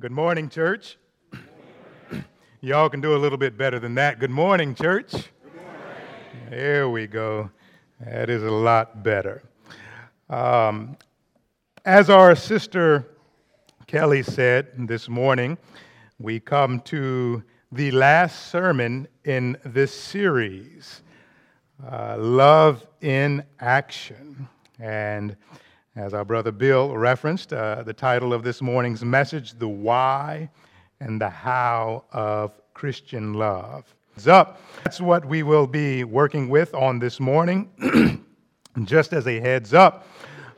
Good morning, church. Y'all can do a little bit better than that. Good morning, church. Good morning. There we go. That is a lot better. Um, as our sister Kelly said this morning, we come to the last sermon in this series uh, Love in Action. And as our brother Bill referenced, uh, the title of this morning's message, The Why and the How of Christian Love. Up. That's what we will be working with on this morning. Just as a heads up,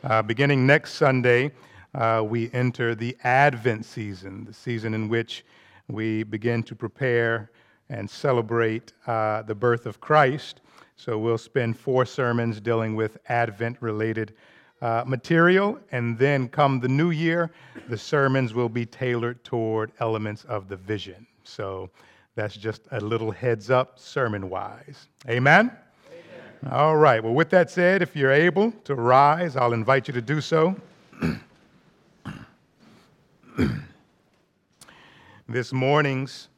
uh, beginning next Sunday, uh, we enter the Advent season, the season in which we begin to prepare and celebrate uh, the birth of Christ. So we'll spend four sermons dealing with Advent related uh, material. And then come the new year, the sermons will be tailored toward elements of the vision. So that's just a little heads up sermon wise. Amen? Amen? All right. Well, with that said, if you're able to rise, I'll invite you to do so. this morning's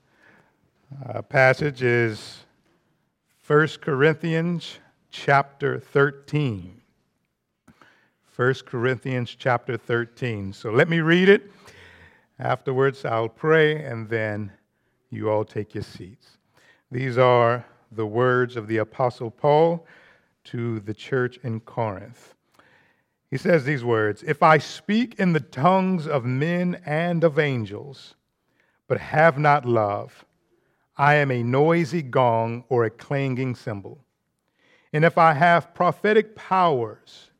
uh, passage is 1 Corinthians chapter 13. 1 Corinthians chapter 13. So let me read it. Afterwards, I'll pray, and then you all take your seats. These are the words of the Apostle Paul to the church in Corinth. He says these words If I speak in the tongues of men and of angels, but have not love, I am a noisy gong or a clanging cymbal. And if I have prophetic powers,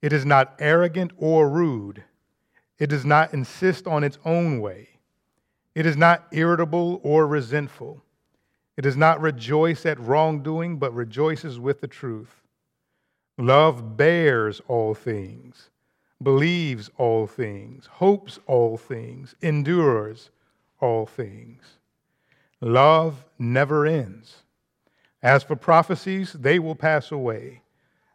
It is not arrogant or rude. It does not insist on its own way. It is not irritable or resentful. It does not rejoice at wrongdoing, but rejoices with the truth. Love bears all things, believes all things, hopes all things, endures all things. Love never ends. As for prophecies, they will pass away.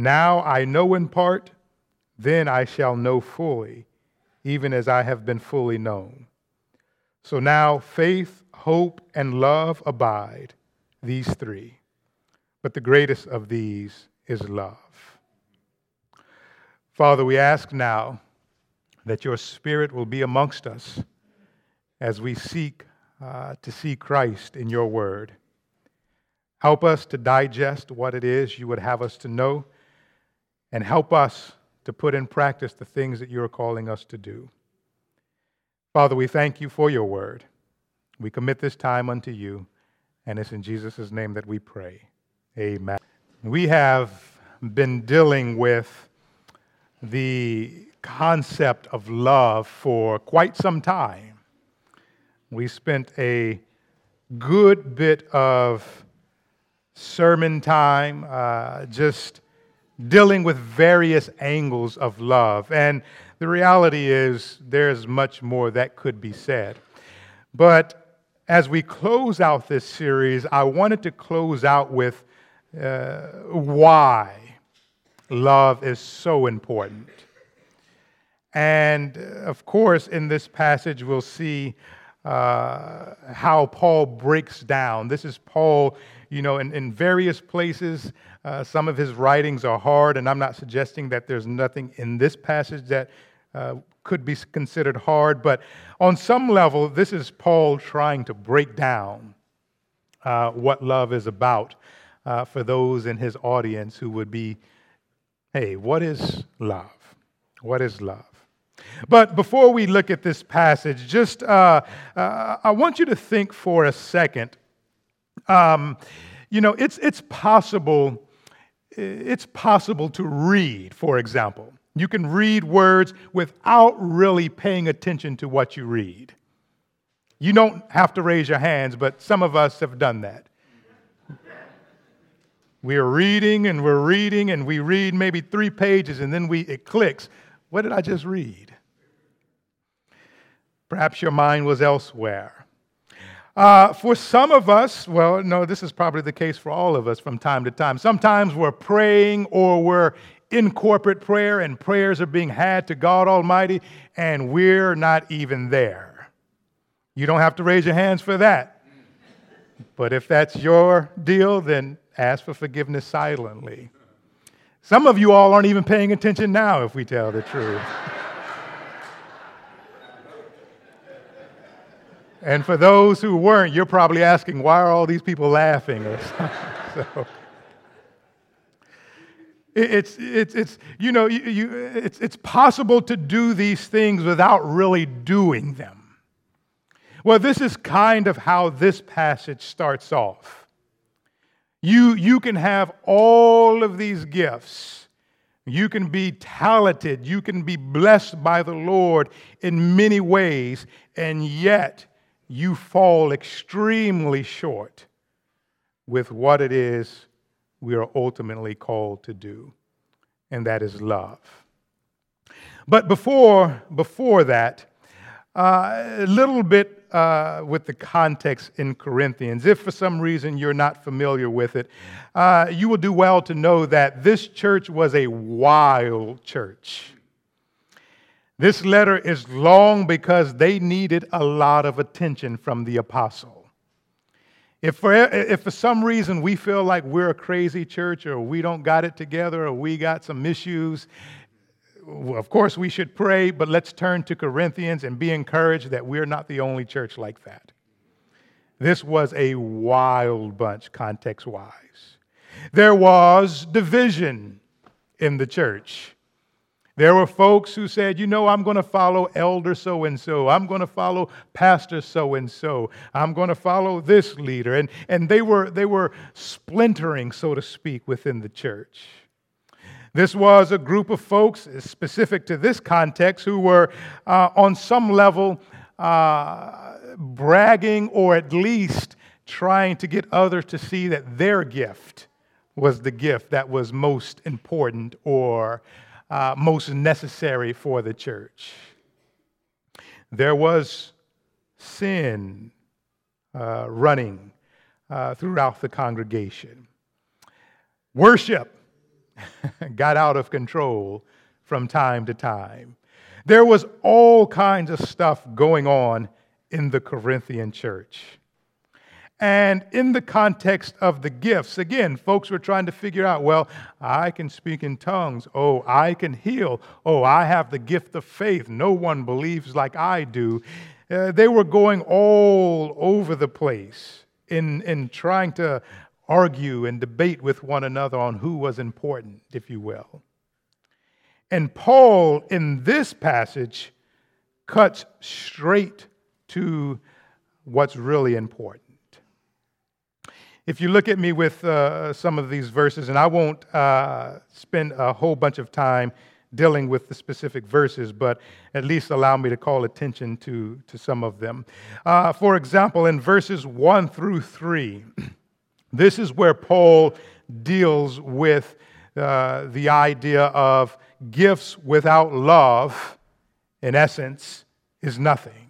Now I know in part, then I shall know fully, even as I have been fully known. So now faith, hope, and love abide, these three. But the greatest of these is love. Father, we ask now that your Spirit will be amongst us as we seek uh, to see Christ in your word. Help us to digest what it is you would have us to know and help us to put in practice the things that you are calling us to do. Father, we thank you for your word. We commit this time unto you, and it's in Jesus' name that we pray. Amen. We have been dealing with the concept of love for quite some time. We spent a good bit of sermon time uh, just dealing with various angles of love. And the reality is, there's much more that could be said. But as we close out this series, I wanted to close out with uh, why love is so important. And of course, in this passage, we'll see uh, how Paul breaks down. This is Paul, you know, in, in various places. Uh, some of his writings are hard, and I'm not suggesting that there's nothing in this passage that uh, could be considered hard, but on some level, this is Paul trying to break down uh, what love is about uh, for those in his audience who would be, hey, what is love? What is love? But before we look at this passage, just uh, uh, I want you to think for a second. Um, you know, it's, it's possible. It's possible to read, for example. You can read words without really paying attention to what you read. You don't have to raise your hands, but some of us have done that. We are reading and we're reading and we read maybe three pages and then we, it clicks. What did I just read? Perhaps your mind was elsewhere. Uh, for some of us, well, no, this is probably the case for all of us from time to time. Sometimes we're praying or we're in corporate prayer and prayers are being had to God Almighty, and we're not even there. You don't have to raise your hands for that. But if that's your deal, then ask for forgiveness silently. Some of you all aren't even paying attention now, if we tell the truth. And for those who weren't, you're probably asking, why are all these people laughing? Or so, it's, it's, it's, you know, you, you, it's, it's possible to do these things without really doing them. Well, this is kind of how this passage starts off. You, you can have all of these gifts. You can be talented. You can be blessed by the Lord in many ways, and yet you fall extremely short with what it is we are ultimately called to do, and that is love. But before, before that, uh, a little bit uh, with the context in Corinthians. If for some reason you're not familiar with it, uh, you will do well to know that this church was a wild church. This letter is long because they needed a lot of attention from the apostle. If for, if for some reason we feel like we're a crazy church or we don't got it together or we got some issues, of course we should pray, but let's turn to Corinthians and be encouraged that we're not the only church like that. This was a wild bunch, context wise. There was division in the church. There were folks who said, you know, I'm going to follow elder so and so. I'm going to follow pastor so and so. I'm going to follow this leader. And, and they, were, they were splintering, so to speak, within the church. This was a group of folks, specific to this context, who were uh, on some level uh, bragging or at least trying to get others to see that their gift was the gift that was most important or uh, most necessary for the church. There was sin uh, running uh, throughout the congregation. Worship got out of control from time to time. There was all kinds of stuff going on in the Corinthian church. And in the context of the gifts, again, folks were trying to figure out well, I can speak in tongues. Oh, I can heal. Oh, I have the gift of faith. No one believes like I do. Uh, they were going all over the place in, in trying to argue and debate with one another on who was important, if you will. And Paul, in this passage, cuts straight to what's really important. If you look at me with uh, some of these verses, and I won't uh, spend a whole bunch of time dealing with the specific verses, but at least allow me to call attention to, to some of them. Uh, for example, in verses 1 through 3, this is where Paul deals with uh, the idea of gifts without love, in essence, is nothing.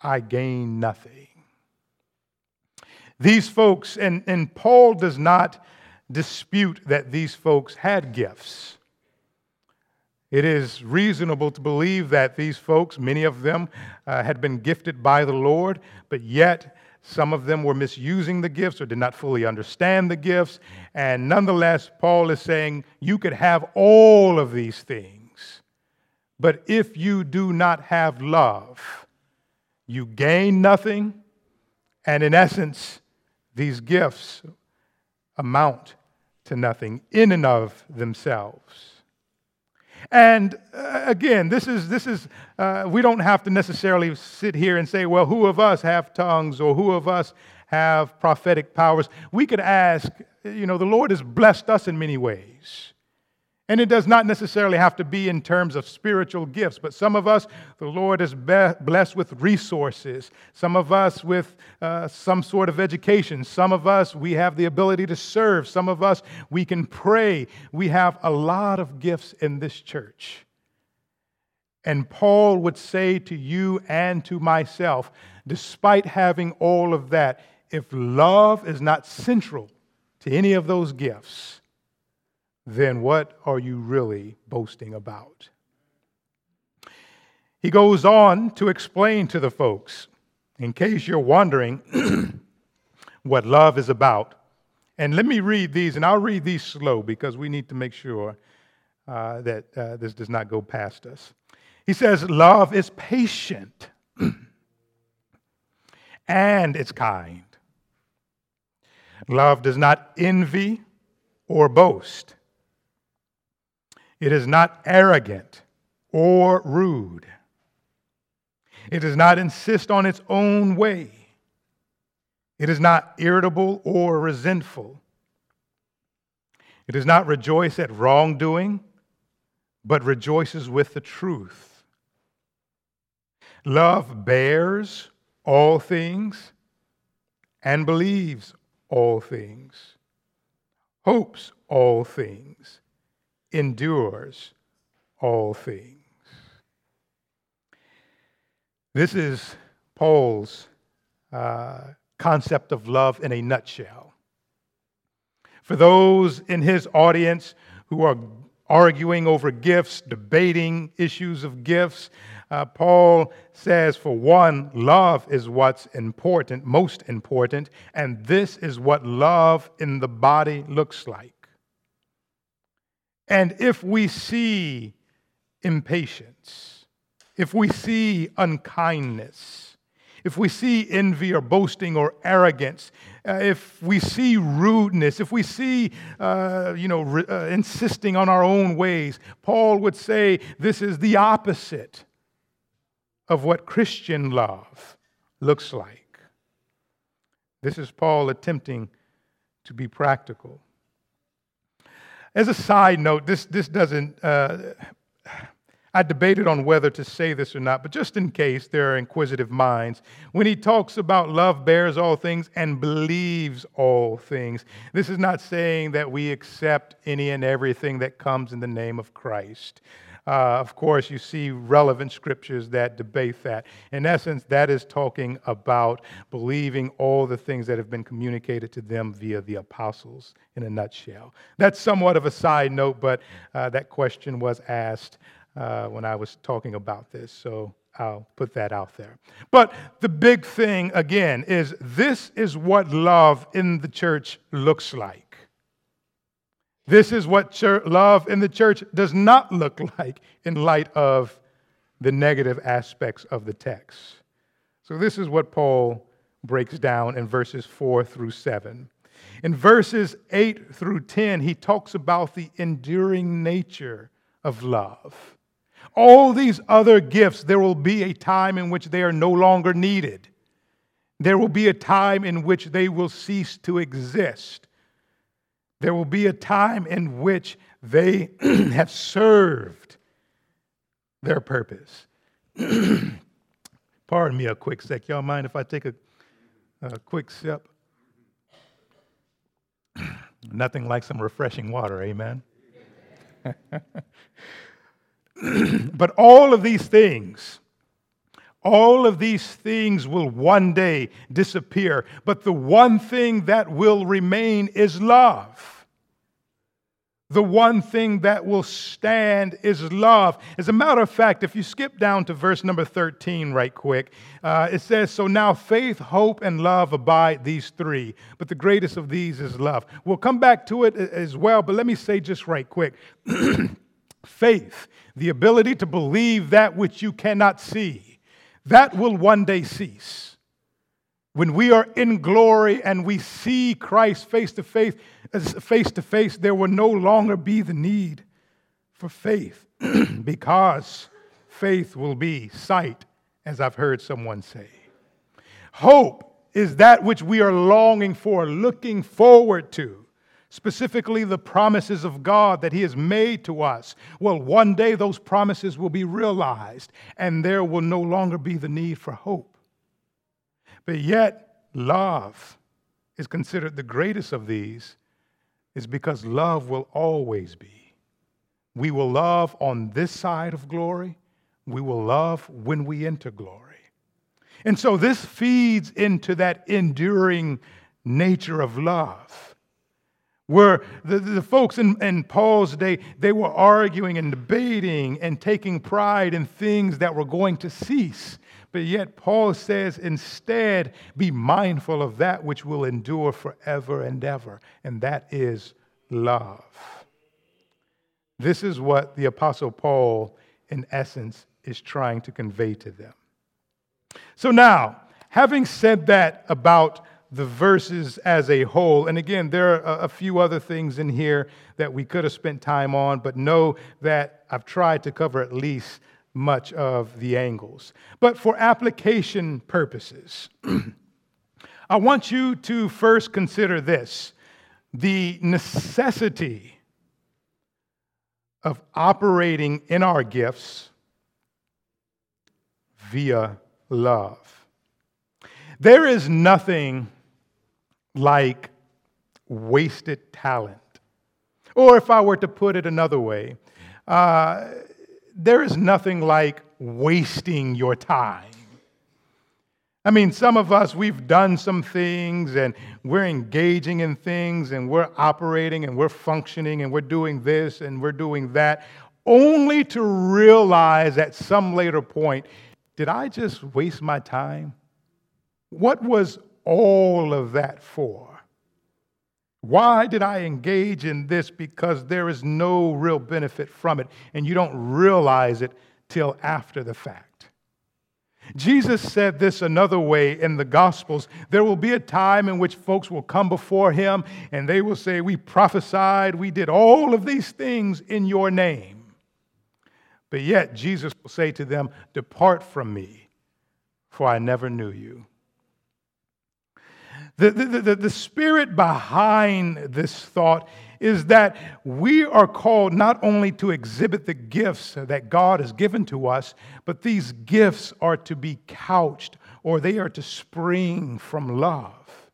I gain nothing. These folks, and, and Paul does not dispute that these folks had gifts. It is reasonable to believe that these folks, many of them, uh, had been gifted by the Lord, but yet some of them were misusing the gifts or did not fully understand the gifts. And nonetheless, Paul is saying you could have all of these things, but if you do not have love, you gain nothing. And in essence, these gifts amount to nothing in and of themselves. And uh, again, this is, this is uh, we don't have to necessarily sit here and say, well, who of us have tongues or who of us have prophetic powers? We could ask, you know, the Lord has blessed us in many ways. And it does not necessarily have to be in terms of spiritual gifts, but some of us, the Lord has blessed with resources. Some of us with uh, some sort of education. Some of us, we have the ability to serve. Some of us, we can pray. We have a lot of gifts in this church. And Paul would say to you and to myself, despite having all of that, if love is not central to any of those gifts, then what are you really boasting about? He goes on to explain to the folks, in case you're wondering what love is about. And let me read these, and I'll read these slow because we need to make sure uh, that uh, this does not go past us. He says, Love is patient and it's kind. Love does not envy or boast. It is not arrogant or rude. It does not insist on its own way. It is not irritable or resentful. It does not rejoice at wrongdoing, but rejoices with the truth. Love bears all things and believes all things, hopes all things endures all things. This is Paul's uh, concept of love in a nutshell. For those in his audience who are arguing over gifts, debating issues of gifts, uh, Paul says, for one, love is what's important, most important, and this is what love in the body looks like. And if we see impatience, if we see unkindness, if we see envy or boasting or arrogance, uh, if we see rudeness, if we see, uh, you know, re- uh, insisting on our own ways, Paul would say this is the opposite of what Christian love looks like. This is Paul attempting to be practical. As a side note, this, this doesn't, uh, I debated on whether to say this or not, but just in case there are inquisitive minds, when he talks about love bears all things and believes all things, this is not saying that we accept any and everything that comes in the name of Christ. Uh, of course, you see relevant scriptures that debate that. In essence, that is talking about believing all the things that have been communicated to them via the apostles in a nutshell. That's somewhat of a side note, but uh, that question was asked uh, when I was talking about this. So I'll put that out there. But the big thing, again, is this is what love in the church looks like. This is what church, love in the church does not look like in light of the negative aspects of the text. So, this is what Paul breaks down in verses 4 through 7. In verses 8 through 10, he talks about the enduring nature of love. All these other gifts, there will be a time in which they are no longer needed. There will be a time in which they will cease to exist. There will be a time in which they have served their purpose. Pardon me a quick sec. Y'all mind if I take a, a quick sip? Nothing like some refreshing water, amen? but all of these things All of these things will one day disappear, but the one thing that will remain is love. The one thing that will stand is love. As a matter of fact, if you skip down to verse number 13 right quick, uh, it says, So now faith, hope, and love abide these three, but the greatest of these is love. We'll come back to it as well, but let me say just right quick faith, the ability to believe that which you cannot see, that will one day cease. When we are in glory and we see Christ face to face, face to face, there will no longer be the need for faith because faith will be sight, as I've heard someone say. Hope is that which we are longing for, looking forward to, specifically the promises of God that He has made to us. Well, one day those promises will be realized, and there will no longer be the need for hope. But yet, love is considered the greatest of these, is because love will always be. We will love on this side of glory, we will love when we enter glory. And so this feeds into that enduring nature of love. Where the, the folks in, in Paul's day, they were arguing and debating and taking pride in things that were going to cease. But yet, Paul says, instead, be mindful of that which will endure forever and ever, and that is love. This is what the Apostle Paul, in essence, is trying to convey to them. So, now, having said that about the verses as a whole, and again, there are a few other things in here that we could have spent time on, but know that I've tried to cover at least much of the angles. But for application purposes, I want you to first consider this the necessity of operating in our gifts via love. There is nothing like wasted talent. Or if I were to put it another way, uh, there is nothing like wasting your time. I mean, some of us, we've done some things and we're engaging in things and we're operating and we're functioning and we're doing this and we're doing that, only to realize at some later point, did I just waste my time? What was all of that for? Why did I engage in this? Because there is no real benefit from it, and you don't realize it till after the fact. Jesus said this another way in the Gospels. There will be a time in which folks will come before him and they will say, We prophesied, we did all of these things in your name. But yet, Jesus will say to them, Depart from me, for I never knew you. The, the, the, the spirit behind this thought is that we are called not only to exhibit the gifts that God has given to us, but these gifts are to be couched or they are to spring from love.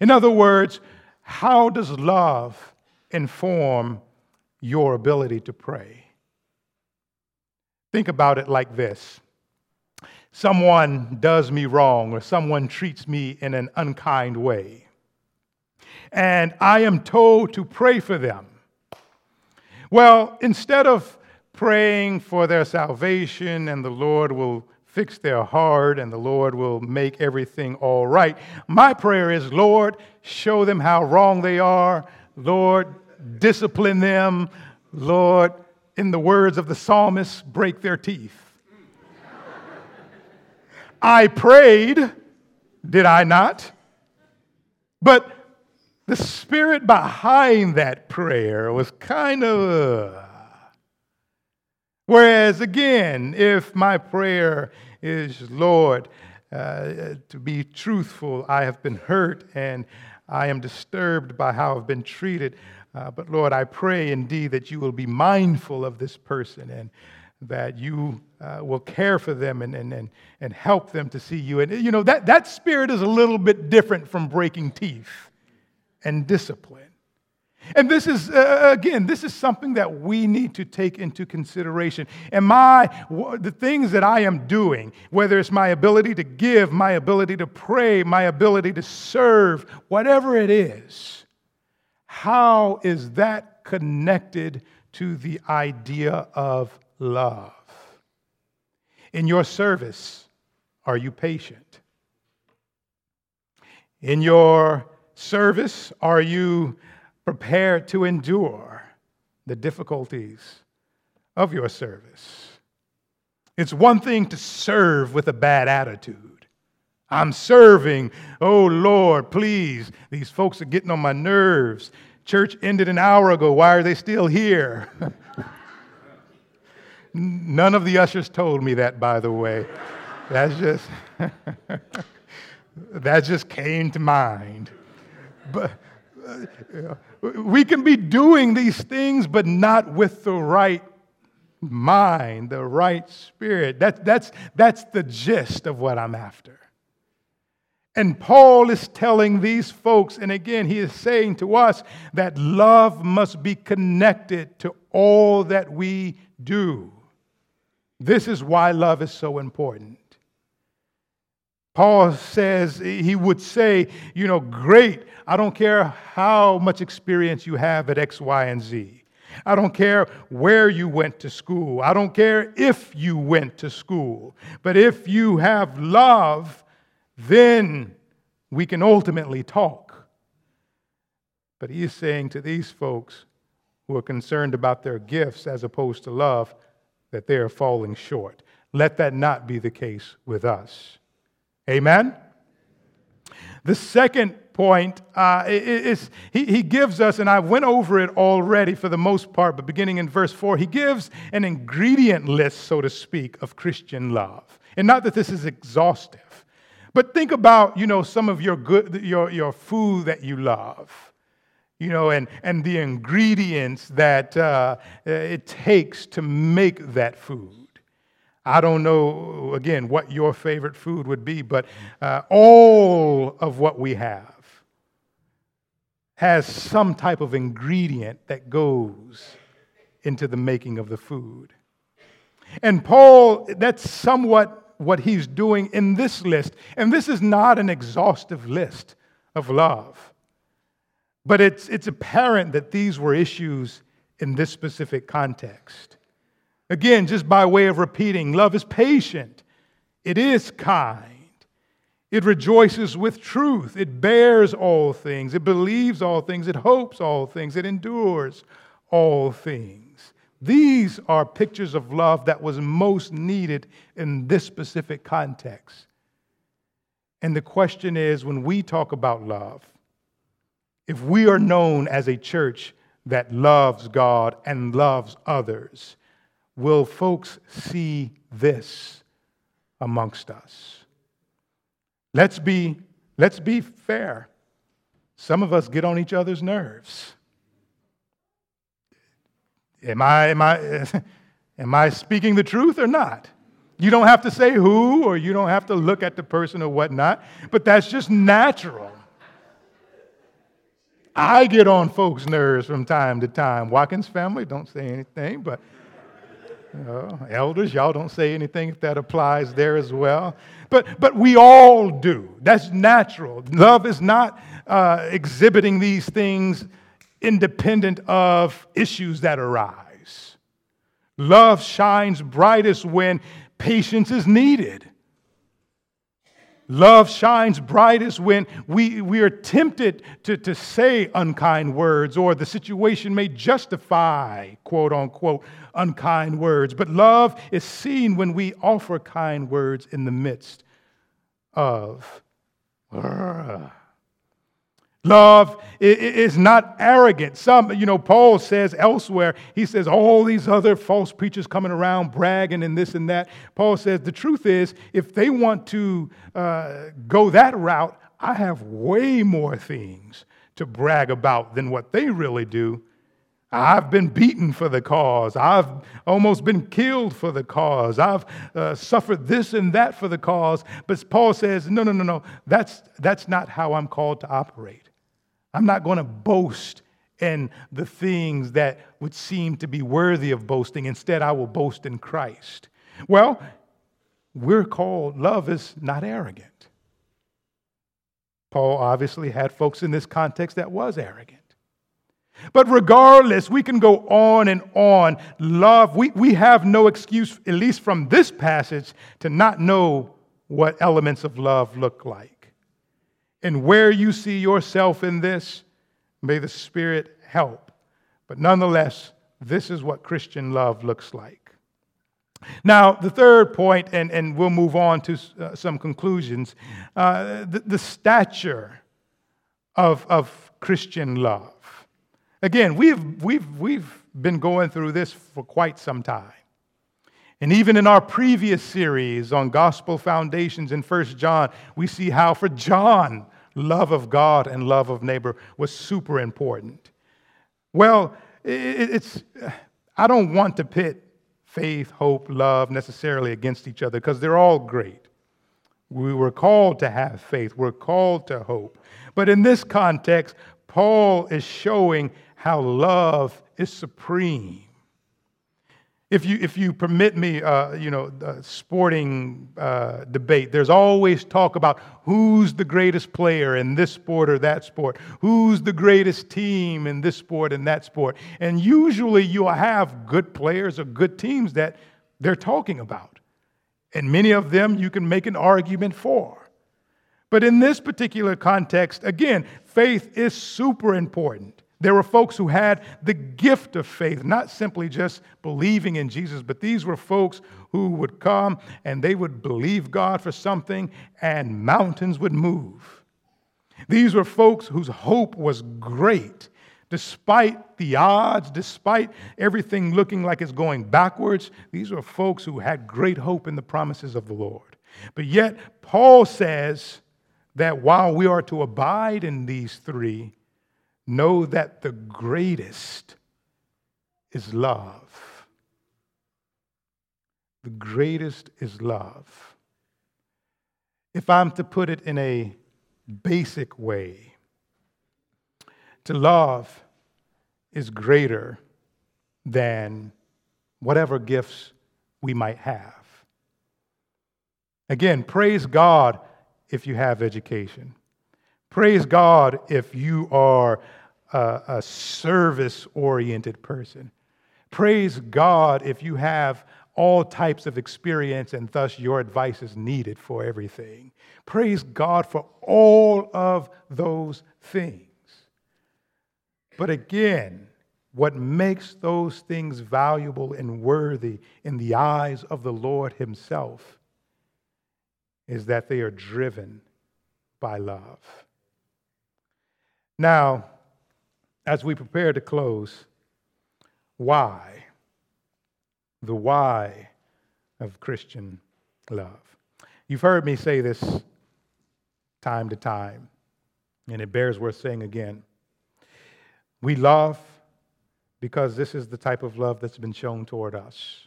In other words, how does love inform your ability to pray? Think about it like this someone does me wrong or someone treats me in an unkind way. And I am told to pray for them. Well, instead of praying for their salvation and the Lord will fix their heart and the Lord will make everything all right, my prayer is, Lord, show them how wrong they are. Lord, discipline them. Lord, in the words of the psalmist, break their teeth. I prayed, did I not? But the spirit behind that prayer was kind of. Uh, whereas, again, if my prayer is, Lord, uh, to be truthful, I have been hurt and I am disturbed by how I've been treated. Uh, but Lord, I pray indeed that you will be mindful of this person and that you uh, will care for them and, and, and, and help them to see you. And, you know, that, that spirit is a little bit different from breaking teeth and discipline. And this is, uh, again, this is something that we need to take into consideration. And my, the things that I am doing, whether it's my ability to give, my ability to pray, my ability to serve, whatever it is, how is that connected to the idea of love? In your service, are you patient? In your service, are you prepared to endure the difficulties of your service. It's one thing to serve with a bad attitude. I'm serving. Oh, Lord, please. These folks are getting on my nerves. Church ended an hour ago. Why are they still here? None of the ushers told me that, by the way. That's just, that just came to mind. But, uh, we can be doing these things, but not with the right mind, the right spirit. That, that's, that's the gist of what I'm after. And Paul is telling these folks, and again, he is saying to us that love must be connected to all that we do. This is why love is so important. Paul says, he would say, you know, great, I don't care how much experience you have at X, Y, and Z. I don't care where you went to school. I don't care if you went to school. But if you have love, then we can ultimately talk. But he is saying to these folks who are concerned about their gifts as opposed to love that they are falling short. Let that not be the case with us. Amen? The second point uh, is he, he gives us, and I went over it already for the most part, but beginning in verse 4, he gives an ingredient list, so to speak, of Christian love. And not that this is exhaustive, but think about, you know, some of your good, your, your food that you love, you know, and, and the ingredients that uh, it takes to make that food. I don't know, again, what your favorite food would be, but uh, all of what we have has some type of ingredient that goes into the making of the food. And Paul, that's somewhat what he's doing in this list. And this is not an exhaustive list of love, but it's, it's apparent that these were issues in this specific context. Again, just by way of repeating, love is patient, it is kind, it rejoices with truth, it bears all things, it believes all things, it hopes all things, it endures all things. These are pictures of love that was most needed in this specific context. And the question is when we talk about love, if we are known as a church that loves God and loves others, will folks see this amongst us? Let's be, let's be fair. Some of us get on each other's nerves. Am I, am I, am I speaking the truth or not? You don't have to say who or you don't have to look at the person or whatnot, but that's just natural. I get on folks' nerves from time to time. Watkins family, don't say anything, but uh, elders, y'all don't say anything if that applies there as well. But, but we all do. That's natural. Love is not uh, exhibiting these things independent of issues that arise. Love shines brightest when patience is needed. Love shines brightest when we, we are tempted to, to say unkind words or the situation may justify, quote unquote, unkind words. But love is seen when we offer kind words in the midst of. Uh, Love is not arrogant. Some, you know, Paul says elsewhere, he says, all these other false preachers coming around bragging and this and that. Paul says, the truth is, if they want to uh, go that route, I have way more things to brag about than what they really do. I've been beaten for the cause. I've almost been killed for the cause. I've uh, suffered this and that for the cause. But Paul says, no, no, no, no. That's, that's not how I'm called to operate. I'm not going to boast in the things that would seem to be worthy of boasting. Instead, I will boast in Christ. Well, we're called, love is not arrogant. Paul obviously had folks in this context that was arrogant. But regardless, we can go on and on. Love, we, we have no excuse, at least from this passage, to not know what elements of love look like. And where you see yourself in this, may the Spirit help. But nonetheless, this is what Christian love looks like. Now, the third point, and, and we'll move on to uh, some conclusions uh, the, the stature of, of Christian love. Again, we've, we've, we've been going through this for quite some time. And even in our previous series on gospel foundations in 1 John, we see how for John, love of God and love of neighbor was super important. Well, it's, I don't want to pit faith, hope, love necessarily against each other because they're all great. We were called to have faith, we're called to hope. But in this context, Paul is showing how love is supreme. If you, if you permit me, uh, you know, sporting uh, debate, there's always talk about who's the greatest player in this sport or that sport, who's the greatest team in this sport and that sport. And usually you'll have good players or good teams that they're talking about. And many of them you can make an argument for. But in this particular context, again, faith is super important. There were folks who had the gift of faith, not simply just believing in Jesus, but these were folks who would come and they would believe God for something and mountains would move. These were folks whose hope was great. Despite the odds, despite everything looking like it's going backwards, these were folks who had great hope in the promises of the Lord. But yet, Paul says that while we are to abide in these three, know that the greatest is love. The greatest is love. If I'm to put it in a basic way, to love is greater than whatever gifts we might have. Again, praise God if you have education. Praise God if you are a, a service oriented person. Praise God if you have all types of experience and thus your advice is needed for everything. Praise God for all of those things. But again, what makes those things valuable and worthy in the eyes of the Lord Himself is that they are driven by love. Now, as we prepare to close, why? The why of Christian love. You've heard me say this time to time, and it bears worth saying again. We love because this is the type of love that's been shown toward us.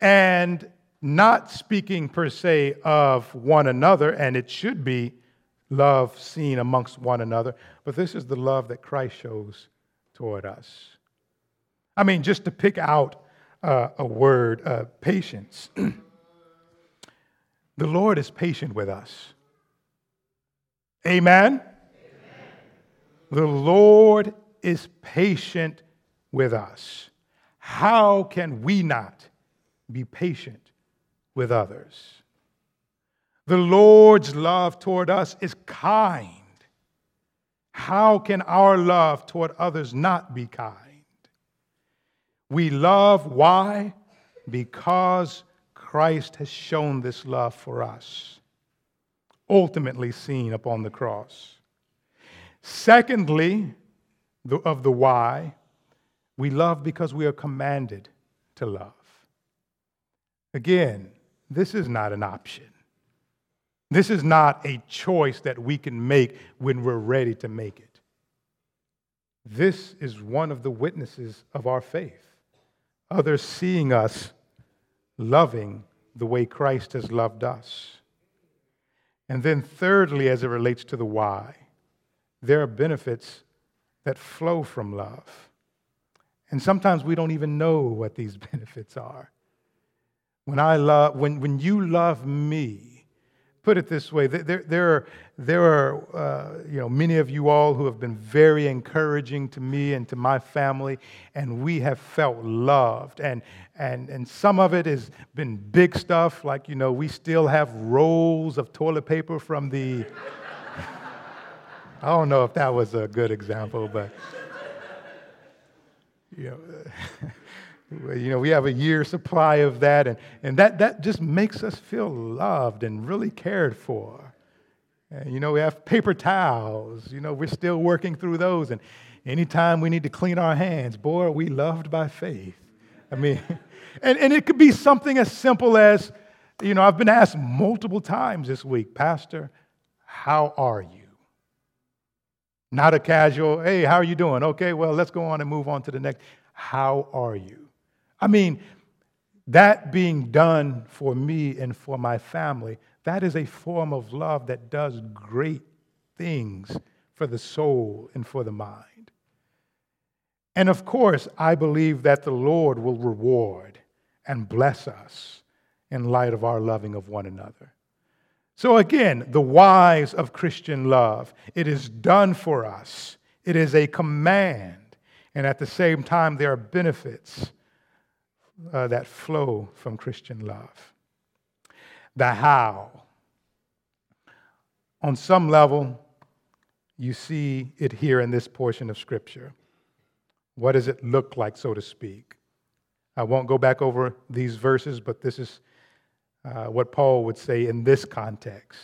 And not speaking per se of one another, and it should be love seen amongst one another, but this is the love that Christ shows toward us. I mean, just to pick out uh, a word, uh, patience. the Lord is patient with us. Amen? Amen? The Lord is patient with us. How can we not be patient with others? The Lord's love toward us is kind. How can our love toward others not be kind? We love, why? Because Christ has shown this love for us, ultimately seen upon the cross. Secondly, of the why, we love because we are commanded to love. Again, this is not an option. This is not a choice that we can make when we're ready to make it. This is one of the witnesses of our faith. Others seeing us loving the way Christ has loved us. And then, thirdly, as it relates to the why, there are benefits that flow from love. And sometimes we don't even know what these benefits are. When I love, when, when you love me, put it this way, there, there are, there are uh, you know, many of you all who have been very encouraging to me and to my family, and we have felt loved. And, and, and some of it has been big stuff, like, you know, we still have rolls of toilet paper from the, I don't know if that was a good example, but, you know. You know, we have a year supply of that, and, and that, that just makes us feel loved and really cared for. And, you know, we have paper towels. You know, we're still working through those. And anytime we need to clean our hands, boy, are we loved by faith. I mean, and, and it could be something as simple as, you know, I've been asked multiple times this week, Pastor, how are you? Not a casual, hey, how are you doing? Okay, well, let's go on and move on to the next. How are you? I mean, that being done for me and for my family, that is a form of love that does great things for the soul and for the mind. And of course, I believe that the Lord will reward and bless us in light of our loving of one another. So, again, the whys of Christian love. It is done for us, it is a command, and at the same time, there are benefits uh, that flow from Christian love. The how. On some level, you see it here in this portion of Scripture. What does it look like, so to speak? I won't go back over these verses, but this is uh, what Paul would say in this context.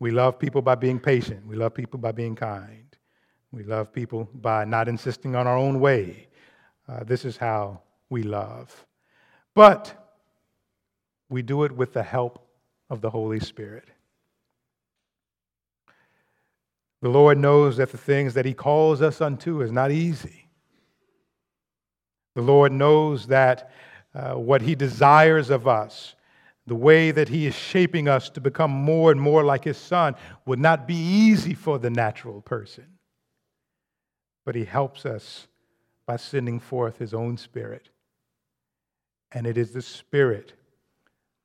We love people by being patient, we love people by being kind, we love people by not insisting on our own way. Uh, this is how we love. But we do it with the help of the Holy Spirit. The Lord knows that the things that He calls us unto is not easy. The Lord knows that uh, what He desires of us, the way that He is shaping us to become more and more like His Son, would not be easy for the natural person. But He helps us by sending forth His own Spirit and it is the Spirit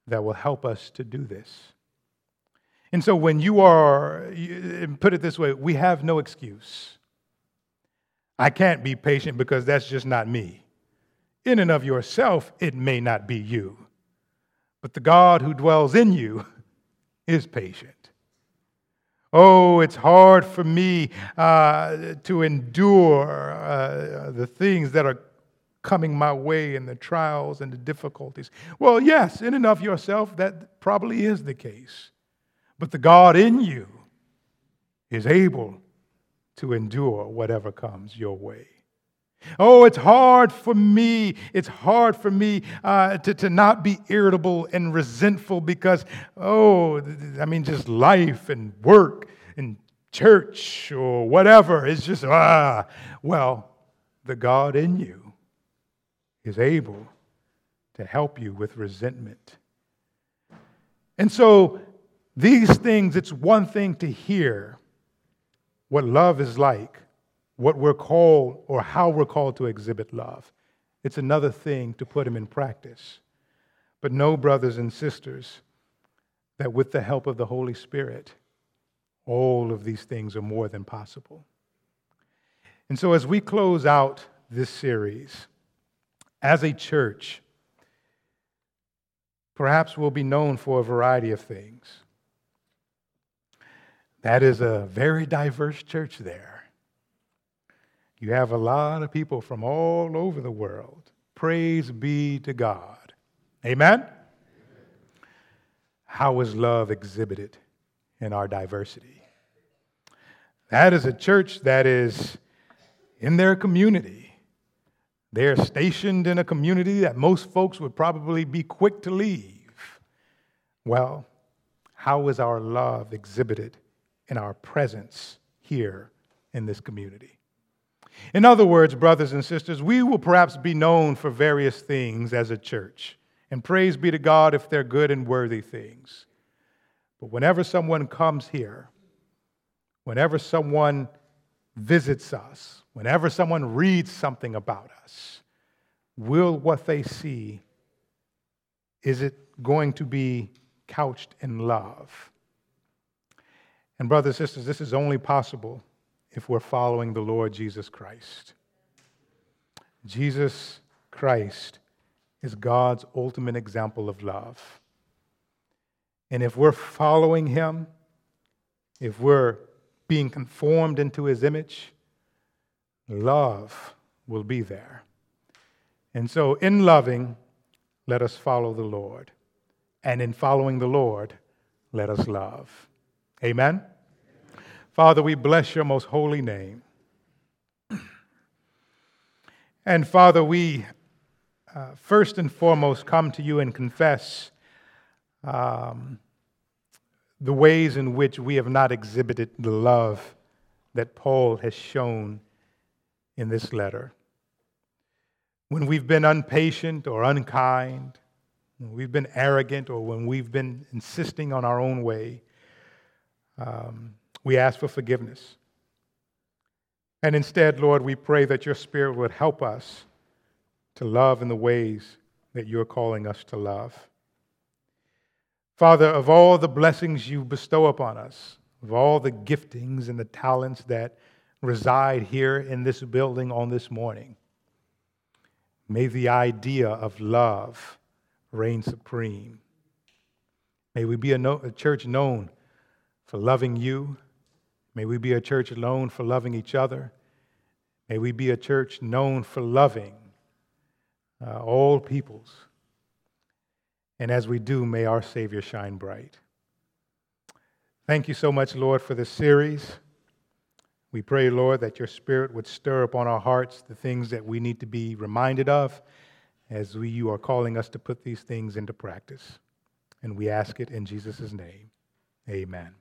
that will help us to do this. And so when you are, put it this way, we have no excuse. I can't be patient because that's just not me. In and of yourself, it may not be you. But the God who dwells in you is patient. Oh, it's hard for me uh, to endure uh, the things that are coming my way and the trials and the difficulties. Well, yes, in and of yourself, that probably is the case. But the God in you is able to endure whatever comes your way. Oh, it's hard for me. It's hard for me uh, to, to not be irritable and resentful because, oh, I mean, just life and work and church or whatever. It's just, ah. Well, the God in you is able to help you with resentment. And so, these things, it's one thing to hear what love is like, what we're called, or how we're called to exhibit love. It's another thing to put them in practice. But know, brothers and sisters, that with the help of the Holy Spirit, all of these things are more than possible. And so, as we close out this series, as a church, perhaps we'll be known for a variety of things. That is a very diverse church there. You have a lot of people from all over the world. Praise be to God. Amen? How is love exhibited in our diversity? That is a church that is in their community they're stationed in a community that most folks would probably be quick to leave. Well, how is our love exhibited in our presence here in this community? In other words, brothers and sisters, we will perhaps be known for various things as a church. And praise be to God if they're good and worthy things. But whenever someone comes here, whenever someone visits us, whenever someone reads something about us, will what they see, is it going to be couched in love? And, brothers and sisters, this is only possible if we're following the Lord Jesus Christ. Jesus Christ is God's ultimate example of love. And if we're following him, if we're being conformed into his image, love will be there. And so, in loving, let us follow the Lord. And in following the Lord, let us love. Amen. Father, we bless your most holy name. And Father, we uh, first and foremost come to you and confess um, the ways in which we have not exhibited the love that Paul has shown in this letter. When we've been impatient or unkind, when we've been arrogant, or when we've been insisting on our own way, um, we ask for forgiveness. And instead, Lord, we pray that your Spirit would help us to love in the ways that you're calling us to love. Father, of all the blessings you bestow upon us, of all the giftings and the talents that reside here in this building on this morning, may the idea of love reign supreme. May we be a, no, a church known for loving you May we be a church known for loving each other. May we be a church known for loving uh, all peoples. And as we do, may our Savior shine bright. Thank you so much, Lord, for this series. We pray, Lord, that your Spirit would stir upon our hearts the things that we need to be reminded of as we, you are calling us to put these things into practice. And we ask it in Jesus' name. Amen.